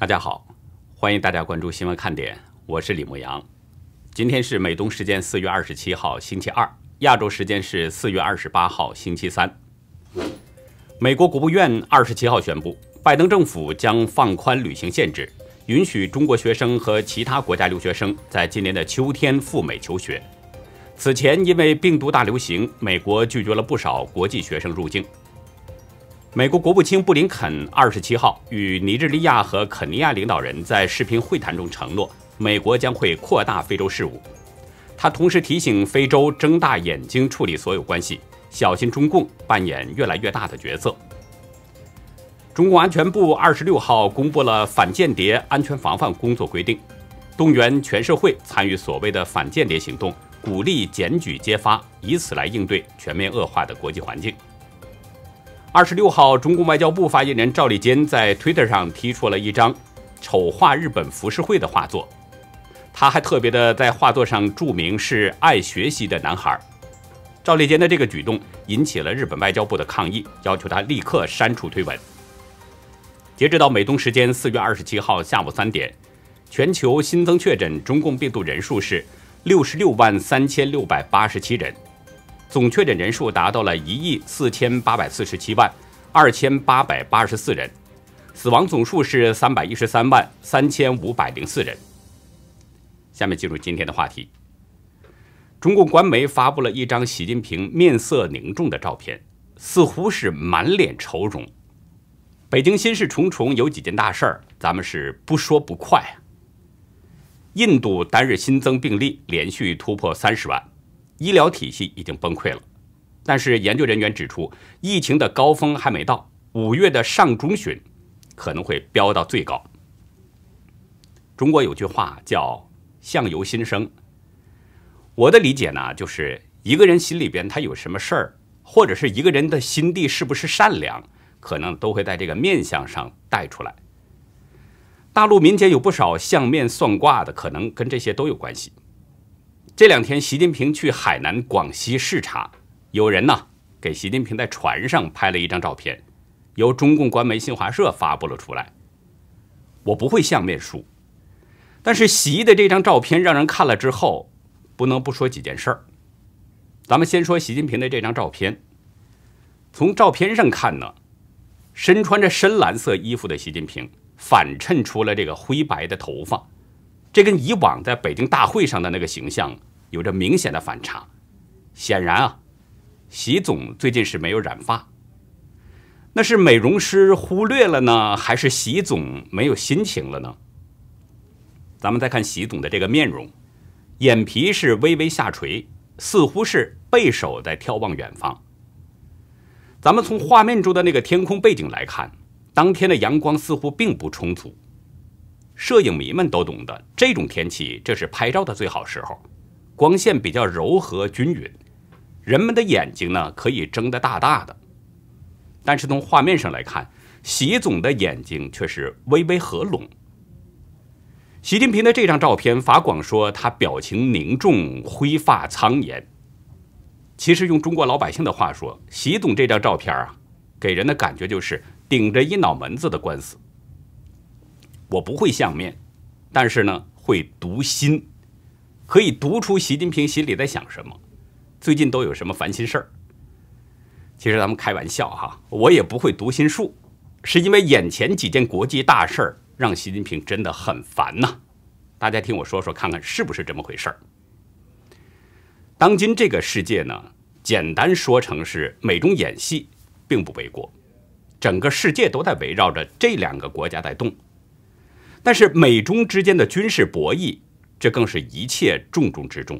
大家好，欢迎大家关注新闻看点，我是李牧阳。今天是美东时间四月二十七号星期二，亚洲时间是四月二十八号星期三。美国国务院二十七号宣布，拜登政府将放宽旅行限制，允许中国学生和其他国家留学生在今年的秋天赴美求学。此前因为病毒大流行，美国拒绝了不少国际学生入境。美国国务卿布林肯二十七号与尼日利亚和肯尼亚领导人在视频会谈中承诺，美国将会扩大非洲事务。他同时提醒非洲睁大眼睛处理所有关系，小心中共扮演越来越大的角色。中共安全部二十六号公布了反间谍安全防范工作规定，动员全社会参与所谓的反间谍行动，鼓励检举揭发，以此来应对全面恶化的国际环境。二十六号，中共外交部发言人赵立坚在推特上提出了一张丑化日本浮世绘的画作，他还特别的在画作上注明是爱学习的男孩。赵立坚的这个举动引起了日本外交部的抗议，要求他立刻删除推文。截止到美东时间四月二十七号下午三点，全球新增确诊中共病毒人数是六十六万三千六百八十七人。总确诊人数达到了一亿四千八百四十七万二千八百八十四人，死亡总数是三百一十三万三千五百零四人。下面进入今天的话题。中共官媒发布了一张习近平面色凝重的照片，似乎是满脸愁容。北京心事重重，有几件大事儿，咱们是不说不快。印度单日新增病例连续突破三十万。医疗体系已经崩溃了，但是研究人员指出，疫情的高峰还没到，五月的上中旬可能会飙到最高。中国有句话叫“相由心生”，我的理解呢，就是一个人心里边他有什么事儿，或者是一个人的心地是不是善良，可能都会在这个面相上带出来。大陆民间有不少相面算卦的，可能跟这些都有关系。这两天，习近平去海南、广西视察，有人呢给习近平在船上拍了一张照片，由中共官媒新华社发布了出来。我不会相面术，但是习的这张照片让人看了之后，不能不说几件事儿。咱们先说习近平的这张照片，从照片上看呢，身穿着深蓝色衣服的习近平，反衬出了这个灰白的头发，这跟以往在北京大会上的那个形象。有着明显的反差，显然啊，习总最近是没有染发。那是美容师忽略了呢，还是习总没有心情了呢？咱们再看习总的这个面容，眼皮是微微下垂，似乎是背手在眺望远方。咱们从画面中的那个天空背景来看，当天的阳光似乎并不充足。摄影迷们都懂得，这种天气这是拍照的最好时候。光线比较柔和均匀，人们的眼睛呢可以睁得大大的，但是从画面上来看，习总的眼睛却是微微合拢。习近平的这张照片，法广说他表情凝重，灰发苍颜。其实用中国老百姓的话说，习总这张照片啊，给人的感觉就是顶着一脑门子的官司。我不会相面，但是呢会读心。可以读出习近平心里在想什么，最近都有什么烦心事儿。其实咱们开玩笑哈，我也不会读心术，是因为眼前几件国际大事儿让习近平真的很烦呐。大家听我说说看看是不是这么回事儿。当今这个世界呢，简单说成是美中演戏，并不为过。整个世界都在围绕着这两个国家在动，但是美中之间的军事博弈。这更是一切重中之重。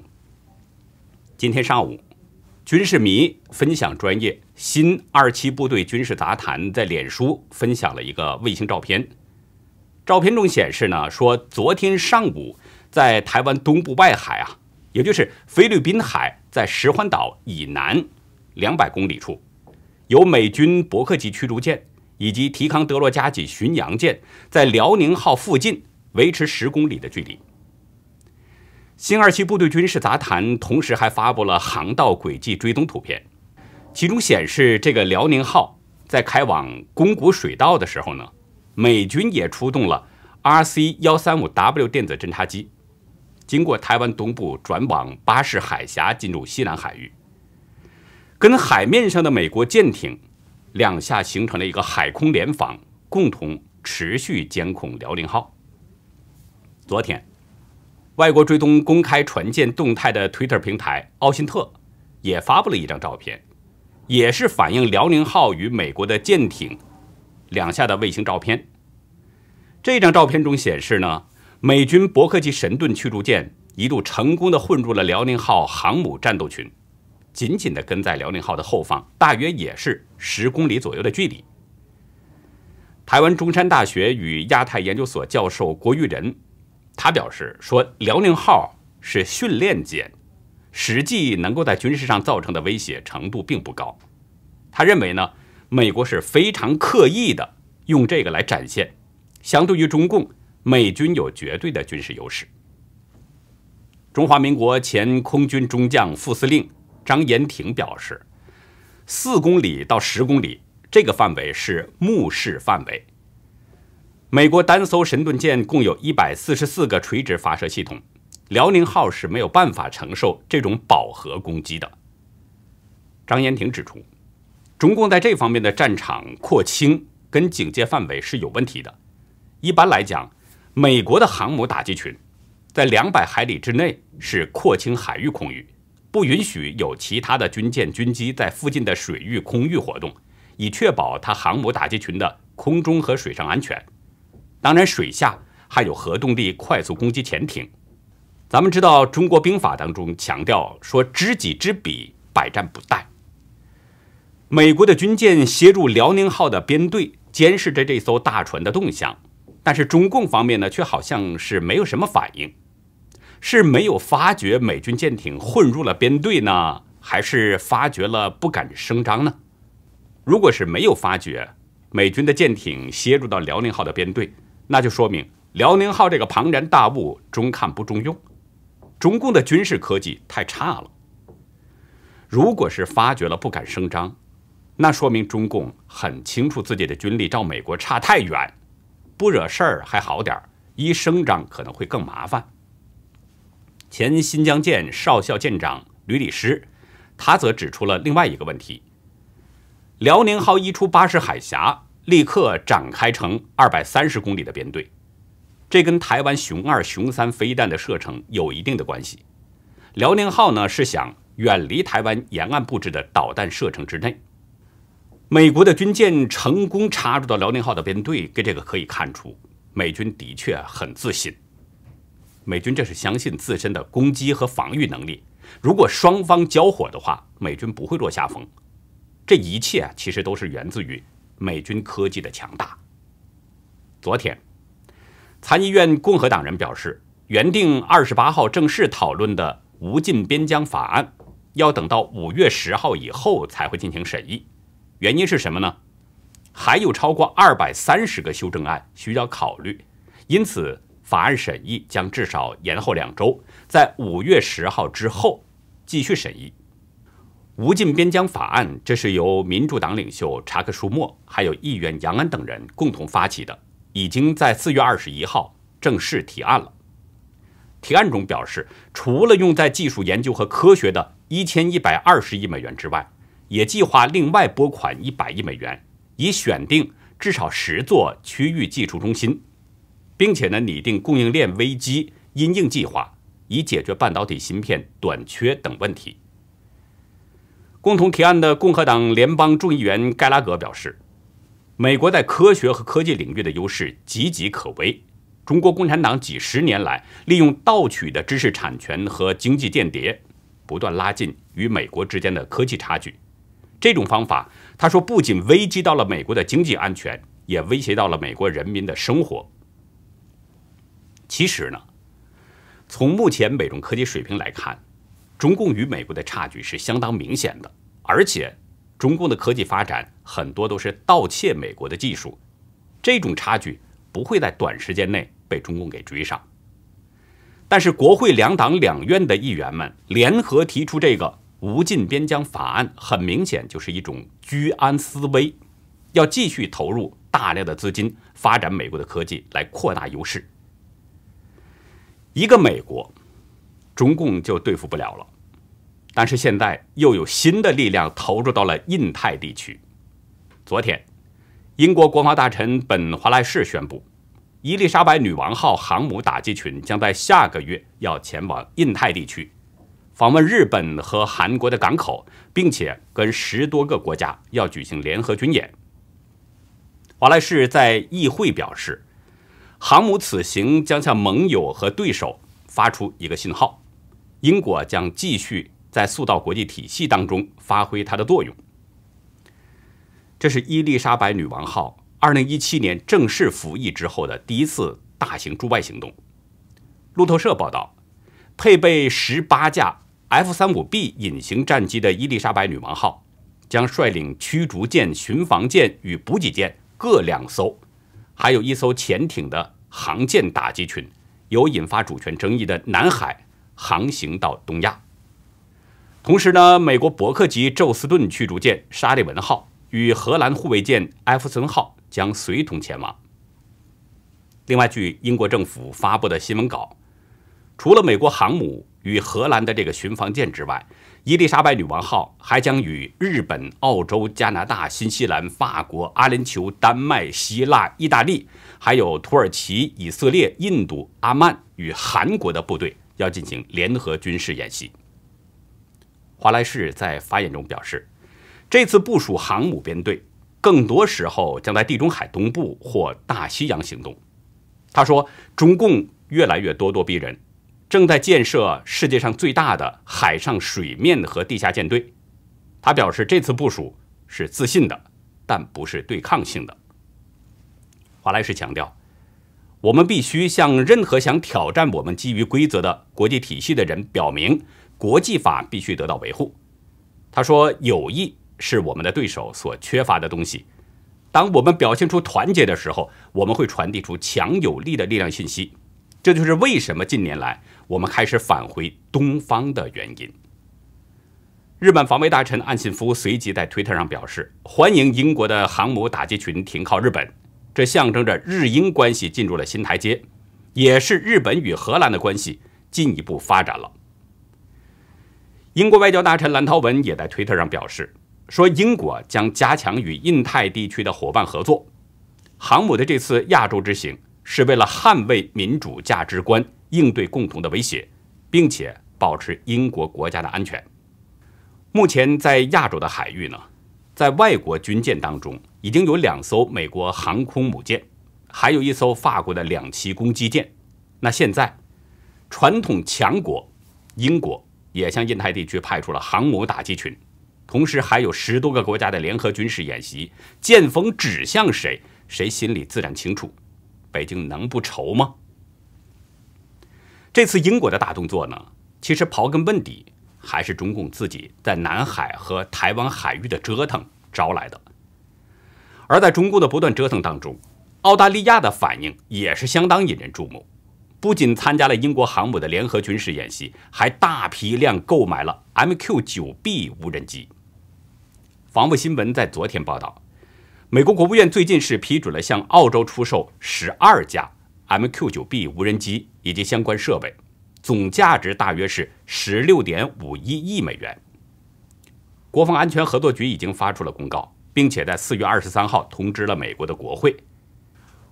今天上午，军事迷分享专业新二七部队军事杂谈在脸书分享了一个卫星照片。照片中显示呢，说昨天上午在台湾东部外海啊，也就是菲律宾海，在石环岛以南两百公里处，有美军伯克级驱逐舰以及提康德罗加级巡洋舰在辽宁号附近维持十公里的距离。新二期部队军事杂谈同时还发布了航道轨迹追踪图片，其中显示这个辽宁号在开往宫古水道的时候呢，美军也出动了 RC 幺三五 W 电子侦察机，经过台湾东部转往巴士海峡，进入西南海域，跟海面上的美国舰艇两下形成了一个海空联防，共同持续监控辽宁号。昨天，外国追踪公开船舰动态的 Twitter 平台奥辛特也发布了一张照片，也是反映辽宁号与美国的舰艇两下的卫星照片。这张照片中显示呢，美军伯克级神盾驱逐舰一度成功的混入了辽宁号航母战斗群，紧紧的跟在辽宁号的后方，大约也是十公里左右的距离。台湾中山大学与亚太研究所教授郭玉仁，他表示说，辽宁号是训练舰，实际能够在军事上造成的威胁程度并不高。他认为呢，美国是非常刻意的用这个来展现。相对于中共，美军有绝对的军事优势。中华民国前空军中将、副司令张延廷表示，四公里到十公里这个范围是目视范围。美国单艘神盾舰共有一百四十四个垂直发射系统，辽宁号是没有办法承受这种饱和攻击的。张延廷指出，中共在这方面的战场扩清跟警戒范围是有问题的。一般来讲，美国的航母打击群在两百海里之内是扩清海域空域，不允许有其他的军舰、军机在附近的水域、空域活动，以确保它航母打击群的空中和水上安全。当然，水下还有核动力快速攻击潜艇。咱们知道，中国兵法当中强调说“知己知彼，百战不殆”。美国的军舰协助辽宁号的编队监视着这艘大船的动向。但是中共方面呢，却好像是没有什么反应，是没有发觉美军舰艇混入了编队呢，还是发觉了不敢声张呢？如果是没有发觉美军的舰艇切入到辽宁号的编队，那就说明辽宁号这个庞然大物中看不中用，中共的军事科技太差了。如果是发觉了不敢声张，那说明中共很清楚自己的军力照美国差太远。不惹事儿还好点儿，一声张可能会更麻烦。前新疆舰少校舰长吕礼师，他则指出了另外一个问题：辽宁号一出巴士海峡，立刻展开成二百三十公里的编队，这跟台湾熊二、熊三飞弹的射程有一定的关系。辽宁号呢是想远离台湾沿岸布置的导弹射程之内。美国的军舰成功插入到辽宁号的编队，跟这个可以看出，美军的确很自信。美军这是相信自身的攻击和防御能力。如果双方交火的话，美军不会落下风。这一切其实都是源自于美军科技的强大。昨天，参议院共和党人表示，原定二十八号正式讨论的无尽边疆法案，要等到五月十号以后才会进行审议。原因是什么呢？还有超过二百三十个修正案需要考虑，因此法案审议将至少延后两周，在五月十号之后继续审议。无尽边疆法案，这是由民主党领袖查克·舒默还有议员杨安等人共同发起的，已经在四月二十一号正式提案了。提案中表示，除了用在技术研究和科学的一千一百二十亿美元之外，也计划另外拨款一百亿美元，以选定至少十座区域技术中心，并且呢拟定供应链危机因应计划，以解决半导体芯片短缺等问题。共同提案的共和党联邦众议员盖拉格表示，美国在科学和科技领域的优势岌岌可危。中国共产党几十年来利用盗取的知识产权和经济间谍，不断拉近与美国之间的科技差距。这种方法，他说不仅危及到了美国的经济安全，也威胁到了美国人民的生活。其实呢，从目前美中科技水平来看，中共与美国的差距是相当明显的，而且中共的科技发展很多都是盗窃美国的技术，这种差距不会在短时间内被中共给追上。但是，国会两党两院的议员们联合提出这个。无尽边疆法案很明显就是一种居安思危，要继续投入大量的资金发展美国的科技，来扩大优势。一个美国，中共就对付不了了。但是现在又有新的力量投入到了印太地区。昨天，英国国防大臣本·华莱士宣布，伊丽莎白女王号航母打击群将在下个月要前往印太地区，访问日本和韩国的港口，并且跟十多个国家要举行联合军演。华莱士在议会表示，航母此行将向盟友和对手发出一个信号：英国将继续。在塑造国际体系当中发挥它的作用。这是伊丽莎白女王号2017年正式服役之后的第一次大型驻外行动。路透社报道，配备18架 F-35B 隐形战机的伊丽莎白女王号将率领驱逐舰、巡防舰与补给舰各两艘，还有一艘潜艇的航舰打击群，由引发主权争议的南海航行到东亚。同时呢，美国伯克级宙斯盾驱逐舰沙利文号与荷兰护卫舰埃弗森号将随同前往。另外，据英国政府发布的新闻稿，除了美国航母与荷兰的这个巡防舰之外，伊丽莎白女王号还将与日本、澳洲、加拿大、新西兰、法国、阿联酋、丹麦、希腊、意大利，还有土耳其、以色列、印度、阿曼与韩国的部队要进行联合军事演习。华莱士在发言中表示，这次部署航母编队，更多时候将在地中海东部或大西洋行动。他说，中共越来越咄咄逼人，正在建设世界上最大的海上、水面和地下舰队。他表示，这次部署是自信的，但不是对抗性的。华莱士强调，我们必须向任何想挑战我们基于规则的国际体系的人表明。国际法必须得到维护。他说：“友谊是我们的对手所缺乏的东西。当我们表现出团结的时候，我们会传递出强有力的力量信息。这就是为什么近年来我们开始返回东方的原因。”日本防卫大臣岸信夫随即在推特上表示：“欢迎英国的航母打击群停靠日本，这象征着日英关系进入了新台阶，也是日本与荷兰的关系进一步发展了。”英国外交大臣兰涛文也在推特上表示，说英国将加强与印太地区的伙伴合作。航母的这次亚洲之行是为了捍卫民主价值观，应对共同的威胁，并且保持英国国家的安全。目前在亚洲的海域呢，在外国军舰当中已经有两艘美国航空母舰，还有一艘法国的两栖攻击舰。那现在，传统强国英国。也向印太地区派出了航母打击群，同时还有十多个国家的联合军事演习。剑锋指向谁，谁心里自然清楚。北京能不愁吗？这次英国的大动作呢？其实刨根问底，还是中共自己在南海和台湾海域的折腾招来的。而在中共的不断折腾当中，澳大利亚的反应也是相当引人注目。不仅参加了英国航母的联合军事演习，还大批量购买了 MQ-9B 无人机。防务新闻在昨天报道，美国国务院最近是批准了向澳洲出售十二架 MQ-9B 无人机以及相关设备，总价值大约是十六点五一亿美元。国防安全合作局已经发出了公告，并且在四月二十三号通知了美国的国会。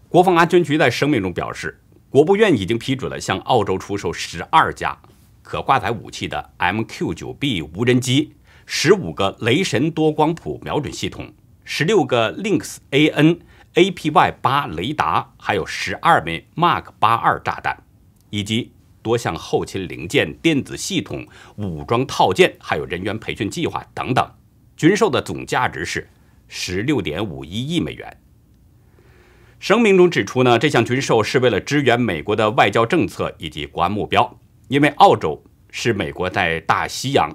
国防安全局在声明中表示。国务院已经批准了向澳洲出售十二架可挂载武器的 MQ-9B 无人机，十五个雷神多光谱瞄准系统，十六个 Lynx AN APY-8 雷达，还有十二枚 Mark 八二炸弹，以及多项后勤零件、电子系统、武装套件，还有人员培训计划等等，军售的总价值是十六点五一亿美元。声明中指出呢，这项军售是为了支援美国的外交政策以及国安目标，因为澳洲是美国在大西洋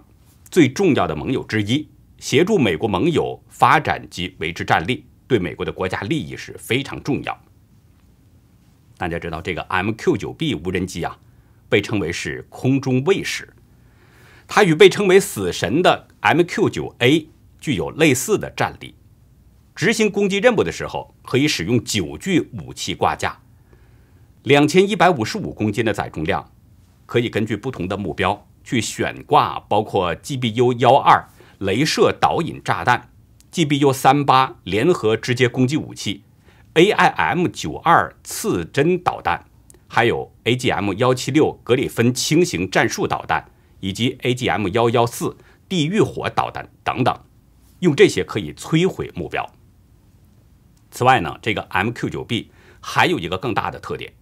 最重要的盟友之一，协助美国盟友发展及维持战力，对美国的国家利益是非常重要。大家知道，这个 MQ-9B 无人机啊，被称为是空中卫士，它与被称为“死神”的 MQ-9A 具有类似的战力。执行攻击任务的时候，可以使用九具武器挂架，两千一百五十五公斤的载重量，可以根据不同的目标去选挂，包括 GBU 幺二镭射导引炸弹、GBU 三八联合直接攻击武器、AIM 九二刺针导弹，还有 AGM 幺七六格里芬轻型战术导弹，以及 AGM 幺幺四地狱火导弹等等，用这些可以摧毁目标。此外呢，这个 MQ9B 还有一个更大的特点，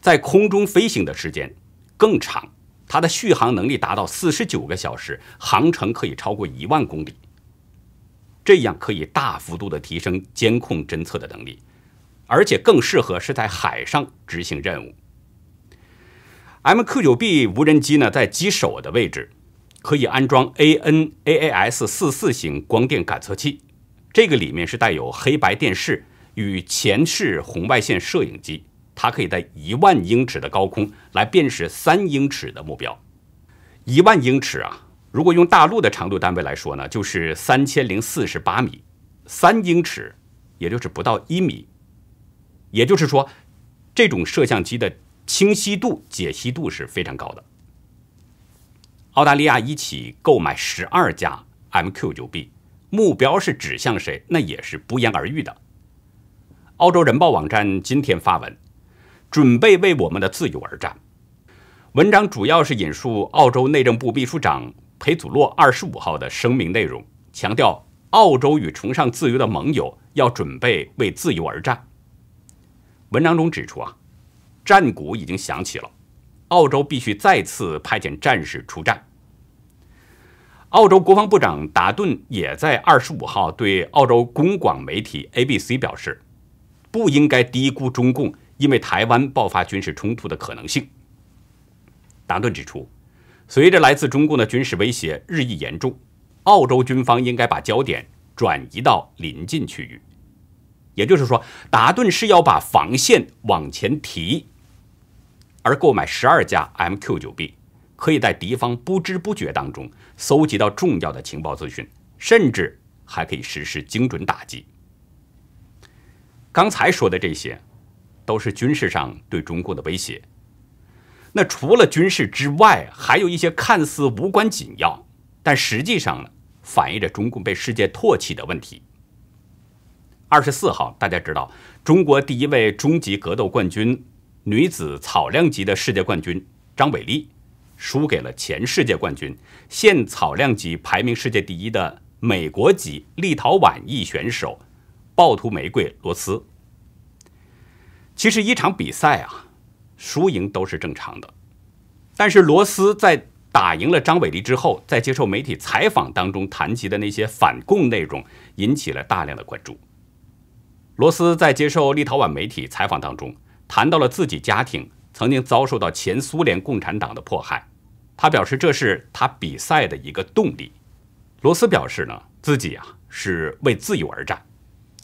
在空中飞行的时间更长，它的续航能力达到四十九个小时，航程可以超过一万公里。这样可以大幅度的提升监控侦测的能力，而且更适合是在海上执行任务。MQ9B 无人机呢，在机首的位置可以安装 ANAAS 四四型光电感测器。这个里面是带有黑白电视与前视红外线摄影机，它可以在一万英尺的高空来辨识三英尺的目标。一万英尺啊，如果用大陆的长度单位来说呢，就是三千零四十八米。三英尺，也就是不到一米。也就是说，这种摄像机的清晰度、解析度是非常高的。澳大利亚一起购买十二架 MQ9B。目标是指向谁？那也是不言而喻的。澳洲人报网站今天发文，准备为我们的自由而战。文章主要是引述澳洲内政部秘书长裴祖洛二十五号的声明内容，强调澳洲与崇尚自由的盟友要准备为自由而战。文章中指出啊，战鼓已经响起了，澳洲必须再次派遣战士出战。澳洲国防部长达顿也在二十五号对澳洲公广媒体 ABC 表示，不应该低估中共因为台湾爆发军事冲突的可能性。达顿指出，随着来自中共的军事威胁日益严重，澳洲军方应该把焦点转移到临近区域。也就是说，达顿是要把防线往前提，而购买十二架 MQ9B。可以在敌方不知不觉当中搜集到重要的情报资讯，甚至还可以实施精准打击。刚才说的这些，都是军事上对中共的威胁。那除了军事之外，还有一些看似无关紧要，但实际上呢，反映着中共被世界唾弃的问题。二十四号，大家知道，中国第一位中级格斗冠军、女子草量级的世界冠军张伟丽。输给了前世界冠军、现草量级排名世界第一的美国籍立陶宛裔选手暴徒玫瑰罗斯。其实一场比赛啊，输赢都是正常的。但是罗斯在打赢了张伟丽之后，在接受媒体采访当中谈及的那些反共内容，引起了大量的关注。罗斯在接受立陶宛媒体采访当中，谈到了自己家庭。曾经遭受到前苏联共产党的迫害，他表示这是他比赛的一个动力。罗斯表示呢，自己啊是为自由而战。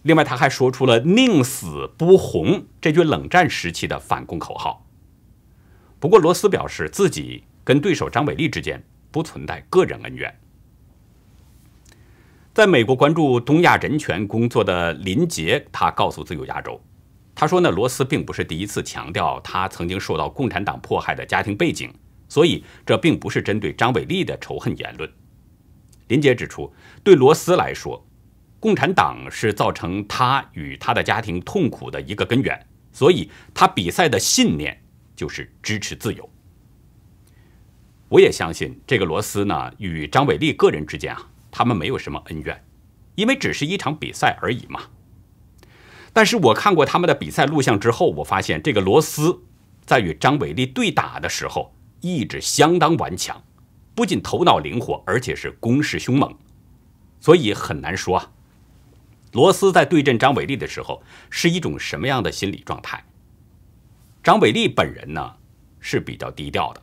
另外，他还说出了“宁死不红”这句冷战时期的反共口号。不过，罗斯表示自己跟对手张伟丽之间不存在个人恩怨。在美国关注东亚人权工作的林杰，他告诉自由亚洲。他说：“呢，罗斯并不是第一次强调他曾经受到共产党迫害的家庭背景，所以这并不是针对张伟丽的仇恨言论。”林杰指出，对罗斯来说，共产党是造成他与他的家庭痛苦的一个根源，所以他比赛的信念就是支持自由。我也相信这个罗斯呢，与张伟丽个人之间啊，他们没有什么恩怨，因为只是一场比赛而已嘛。但是我看过他们的比赛录像之后，我发现这个罗斯在与张伟丽对打的时候，意志相当顽强，不仅头脑灵活，而且是攻势凶猛，所以很难说啊，罗斯在对阵张伟丽的时候是一种什么样的心理状态。张伟丽本人呢是比较低调的，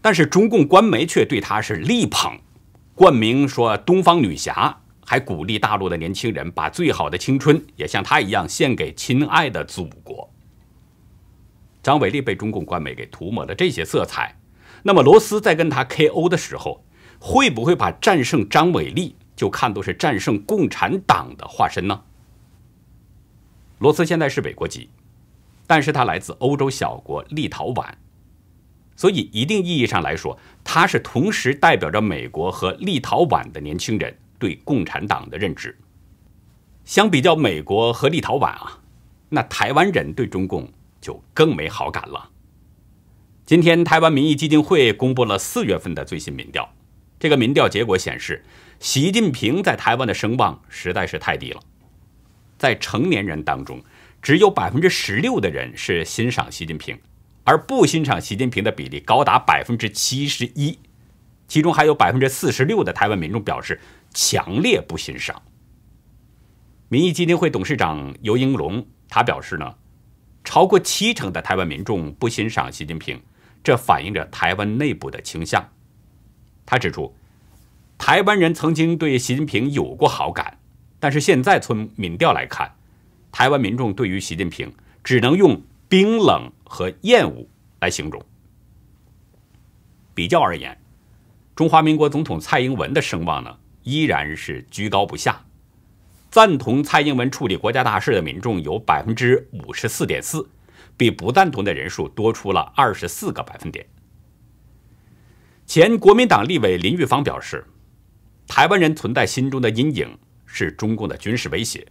但是中共官媒却对他是力捧，冠名说“东方女侠”。还鼓励大陆的年轻人把最好的青春也像她一样献给亲爱的祖国。张伟丽被中共官媒给涂抹了这些色彩，那么罗斯在跟他 KO 的时候，会不会把战胜张伟丽就看作是战胜共产党的化身呢？罗斯现在是美国籍，但是他来自欧洲小国立陶宛，所以一定意义上来说，他是同时代表着美国和立陶宛的年轻人对共产党的认知。相比较美国和立陶宛啊，那台湾人对中共就更没好感了。今天，台湾民意基金会公布了四月份的最新民调，这个民调结果显示，习近平在台湾的声望实在是太低了。在成年人当中，只有百分之十六的人是欣赏习近平，而不欣赏习近平的比例高达百分之七十一，其中还有百分之四十六的台湾民众表示强烈不欣赏。民意基金会董事长尤英龙他表示呢，超过七成的台湾民众不欣赏习近平，这反映着台湾内部的倾向。他指出，台湾人曾经对习近平有过好感。但是现在从民调来看，台湾民众对于习近平只能用冰冷和厌恶来形容。比较而言，中华民国总统蔡英文的声望呢依然是居高不下，赞同蔡英文处理国家大事的民众有百分之五十四点四，比不赞同的人数多出了二十四个百分点。前国民党立委林玉芳表示，台湾人存在心中的阴影。是中共的军事威胁，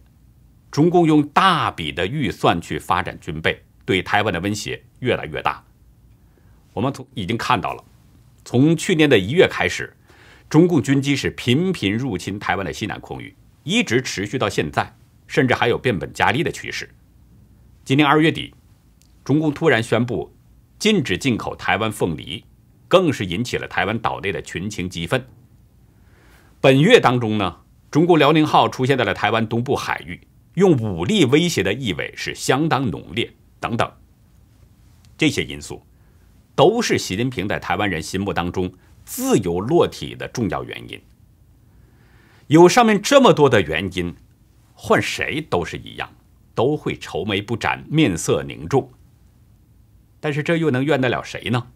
中共用大笔的预算去发展军备，对台湾的威胁越来越大。我们从已经看到了，从去年的一月开始，中共军机是频频入侵台湾的西南空域，一直持续到现在，甚至还有变本加厉的趋势。今年二月底，中共突然宣布禁止进口台湾凤梨，更是引起了台湾岛内的群情激愤。本月当中呢？中共辽宁号出现在了台湾东部海域，用武力威胁的意味是相当浓烈。等等，这些因素都是习近平在台湾人心目当中自由落体的重要原因。有上面这么多的原因，换谁都是一样，都会愁眉不展、面色凝重。但是这又能怨得了谁呢？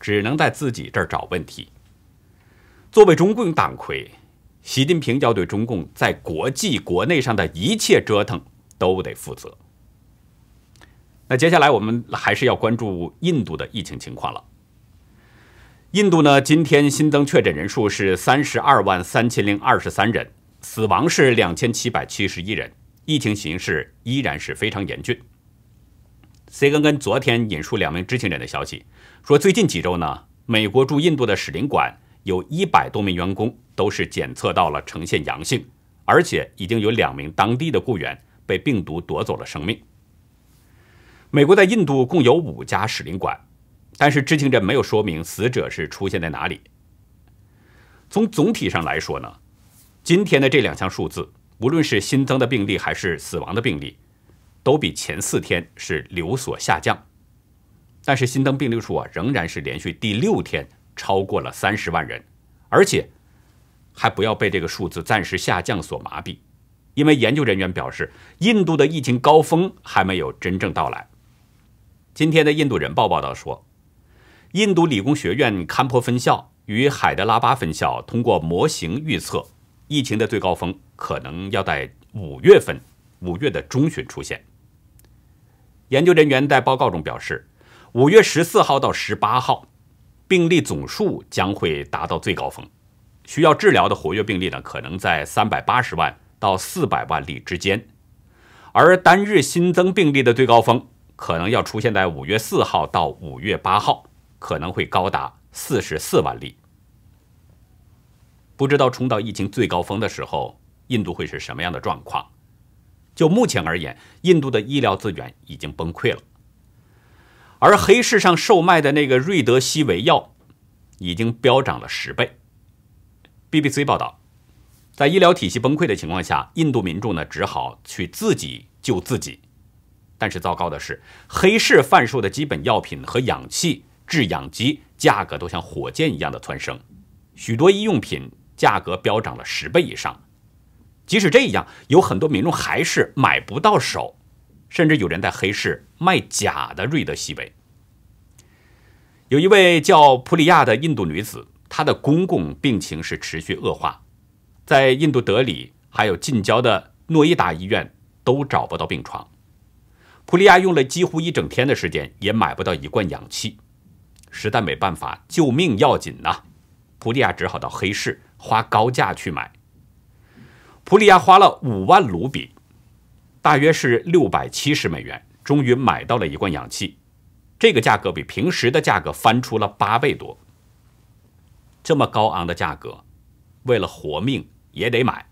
只能在自己这儿找问题。作为中共党魁。习近平要对中共在国际、国内上的一切折腾都得负责。那接下来我们还是要关注印度的疫情情况了。印度呢，今天新增确诊人数是三十二万三千零二十三人，死亡是两千七百七十一人，疫情形势依然是非常严峻。CNN 昨天引述两名知情人的消息，说最近几周呢，美国驻印度的使领馆。有一百多名员工都是检测到了呈现阳性，而且已经有两名当地的雇员被病毒夺走了生命。美国在印度共有五家使领馆，但是知情人没有说明死者是出现在哪里。从总体上来说呢，今天的这两项数字，无论是新增的病例还是死亡的病例，都比前四天是有所下降。但是新增病例数啊，仍然是连续第六天。超过了三十万人，而且还不要被这个数字暂时下降所麻痹，因为研究人员表示，印度的疫情高峰还没有真正到来。今天的《印度人报》报道说，印度理工学院堪坡分校与海德拉巴分校通过模型预测，疫情的最高峰可能要在五月份，五月的中旬出现。研究人员在报告中表示，五月十四号到十八号。病例总数将会达到最高峰，需要治疗的活跃病例呢，可能在三百八十万到四百万例之间，而单日新增病例的最高峰可能要出现在五月四号到五月八号，可能会高达四十四万例。不知道冲到疫情最高峰的时候，印度会是什么样的状况？就目前而言，印度的医疗资源已经崩溃了。而黑市上售卖的那个瑞德西韦药，已经飙涨了十倍。BBC 报道，在医疗体系崩溃的情况下，印度民众呢只好去自己救自己。但是糟糕的是，黑市贩售的基本药品和氧气制氧机价格都像火箭一样的蹿升，许多医用品价格飙涨了十倍以上。即使这样，有很多民众还是买不到手。甚至有人在黑市卖假的瑞德西韦。有一位叫普里亚的印度女子，她的公公病情是持续恶化，在印度德里还有近郊的诺伊达医院都找不到病床。普利亚用了几乎一整天的时间，也买不到一罐氧气，实在没办法，救命要紧呐！普利亚只好到黑市花高价去买。普利亚花了五万卢比，大约是六百七十美元，终于买到了一罐氧气。这个价格比平时的价格翻出了八倍多。这么高昂的价格，为了活命也得买。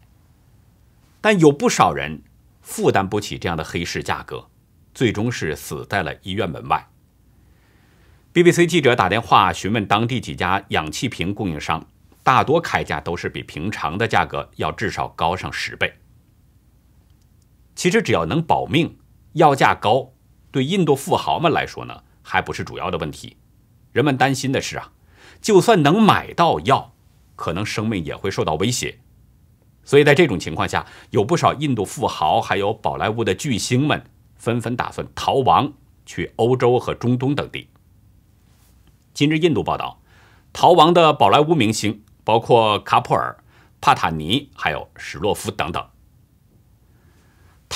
但有不少人负担不起这样的黑市价格。最终是死在了医院门外。BBC 记者打电话询问当地几家氧气瓶供应商，大多开价都是比平常的价格要至少高上十倍。其实只要能保命，要价高，对印度富豪们来说呢，还不是主要的问题。人们担心的是啊，就算能买到药，可能生命也会受到威胁。所以在这种情况下，有不少印度富豪还有宝莱坞的巨星们。纷纷打算逃亡去欧洲和中东等地。今日印度报道，逃亡的宝莱坞明星包括卡普尔、帕塔尼，还有史洛夫等等。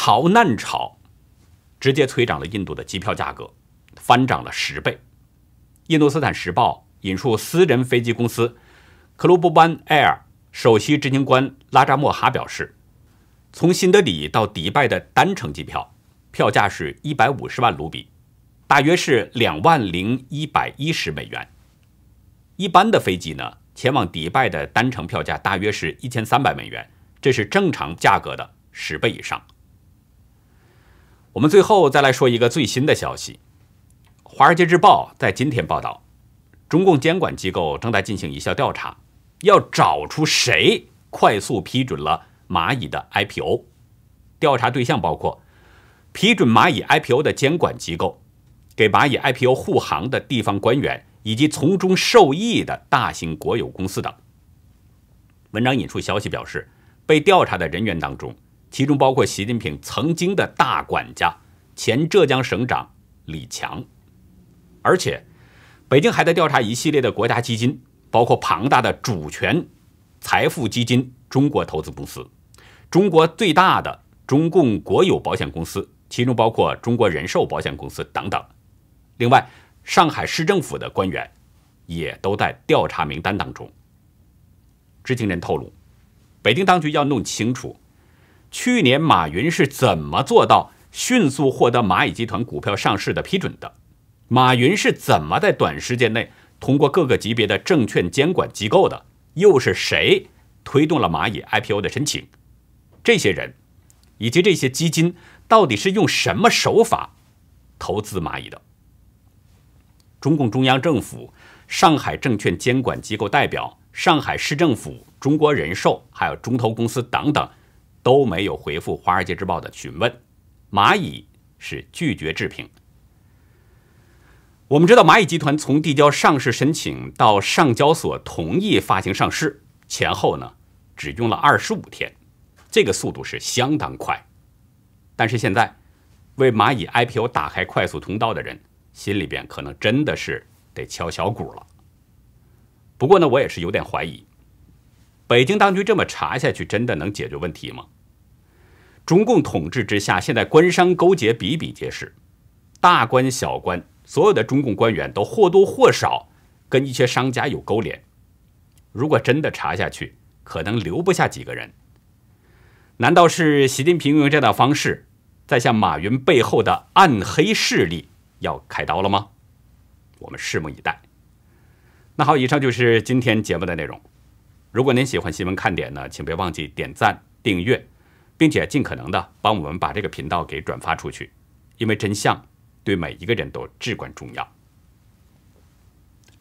逃难潮直接催涨了印度的机票价格，翻涨了十倍。印度斯坦时报引述私人飞机公司克鲁布班 Air 首席执行官拉扎莫哈表示，从新德里到迪拜的单程机票。票价是一百五十万卢比，大约是两万零一百一十美元。一般的飞机呢，前往迪拜的单程票价大约是一千三百美元，这是正常价格的十倍以上。我们最后再来说一个最新的消息，《华尔街日报》在今天报道，中共监管机构正在进行一项调查，要找出谁快速批准了蚂蚁的 IPO。调查对象包括。批准蚂蚁 IPO 的监管机构，给蚂蚁 IPO 护航的地方官员，以及从中受益的大型国有公司等。文章引述消息表示，被调查的人员当中，其中包括习近平曾经的大管家、前浙江省长李强，而且北京还在调查一系列的国家基金，包括庞大的主权财富基金中国投资公司，中国最大的中共国有保险公司。其中包括中国人寿保险公司等等，另外，上海市政府的官员也都在调查名单当中。知情人透露，北京当局要弄清楚，去年马云是怎么做到迅速获得蚂蚁集团股票上市的批准的？马云是怎么在短时间内通过各个级别的证券监管机构的？又是谁推动了蚂蚁 IPO 的申请？这些人以及这些基金。到底是用什么手法投资蚂蚁的？中共中央政府、上海证券监管机构代表、上海市政府、中国人寿还有中投公司等等都没有回复《华尔街日报》的询问，蚂蚁是拒绝置评。我们知道，蚂蚁集团从递交上市申请到上交所同意发行上市，前后呢只用了二十五天，这个速度是相当快。但是现在，为蚂蚁 IPO 打开快速通道的人，心里边可能真的是得敲小鼓了。不过呢，我也是有点怀疑，北京当局这么查下去，真的能解决问题吗？中共统治之下，现在官商勾结比比皆是，大官小官，所有的中共官员都或多或少跟一些商家有勾连。如果真的查下去，可能留不下几个人。难道是习近平用这样的方式，在向马云背后的暗黑势力要开刀了吗？我们拭目以待。那好，以上就是今天节目的内容。如果您喜欢新闻看点呢，请别忘记点赞、订阅，并且尽可能的帮我们把这个频道给转发出去，因为真相对每一个人都至关重要。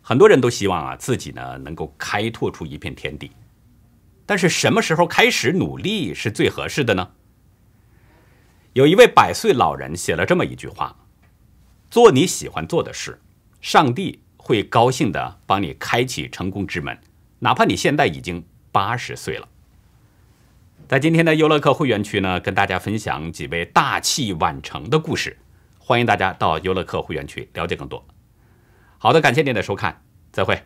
很多人都希望啊，自己呢能够开拓出一片天地。但是什么时候开始努力是最合适的呢？有一位百岁老人写了这么一句话：“做你喜欢做的事，上帝会高兴的帮你开启成功之门，哪怕你现在已经八十岁了。”在今天的优乐客会员区呢，跟大家分享几位大器晚成的故事，欢迎大家到优乐客会员区了解更多。好的，感谢您的收看，再会。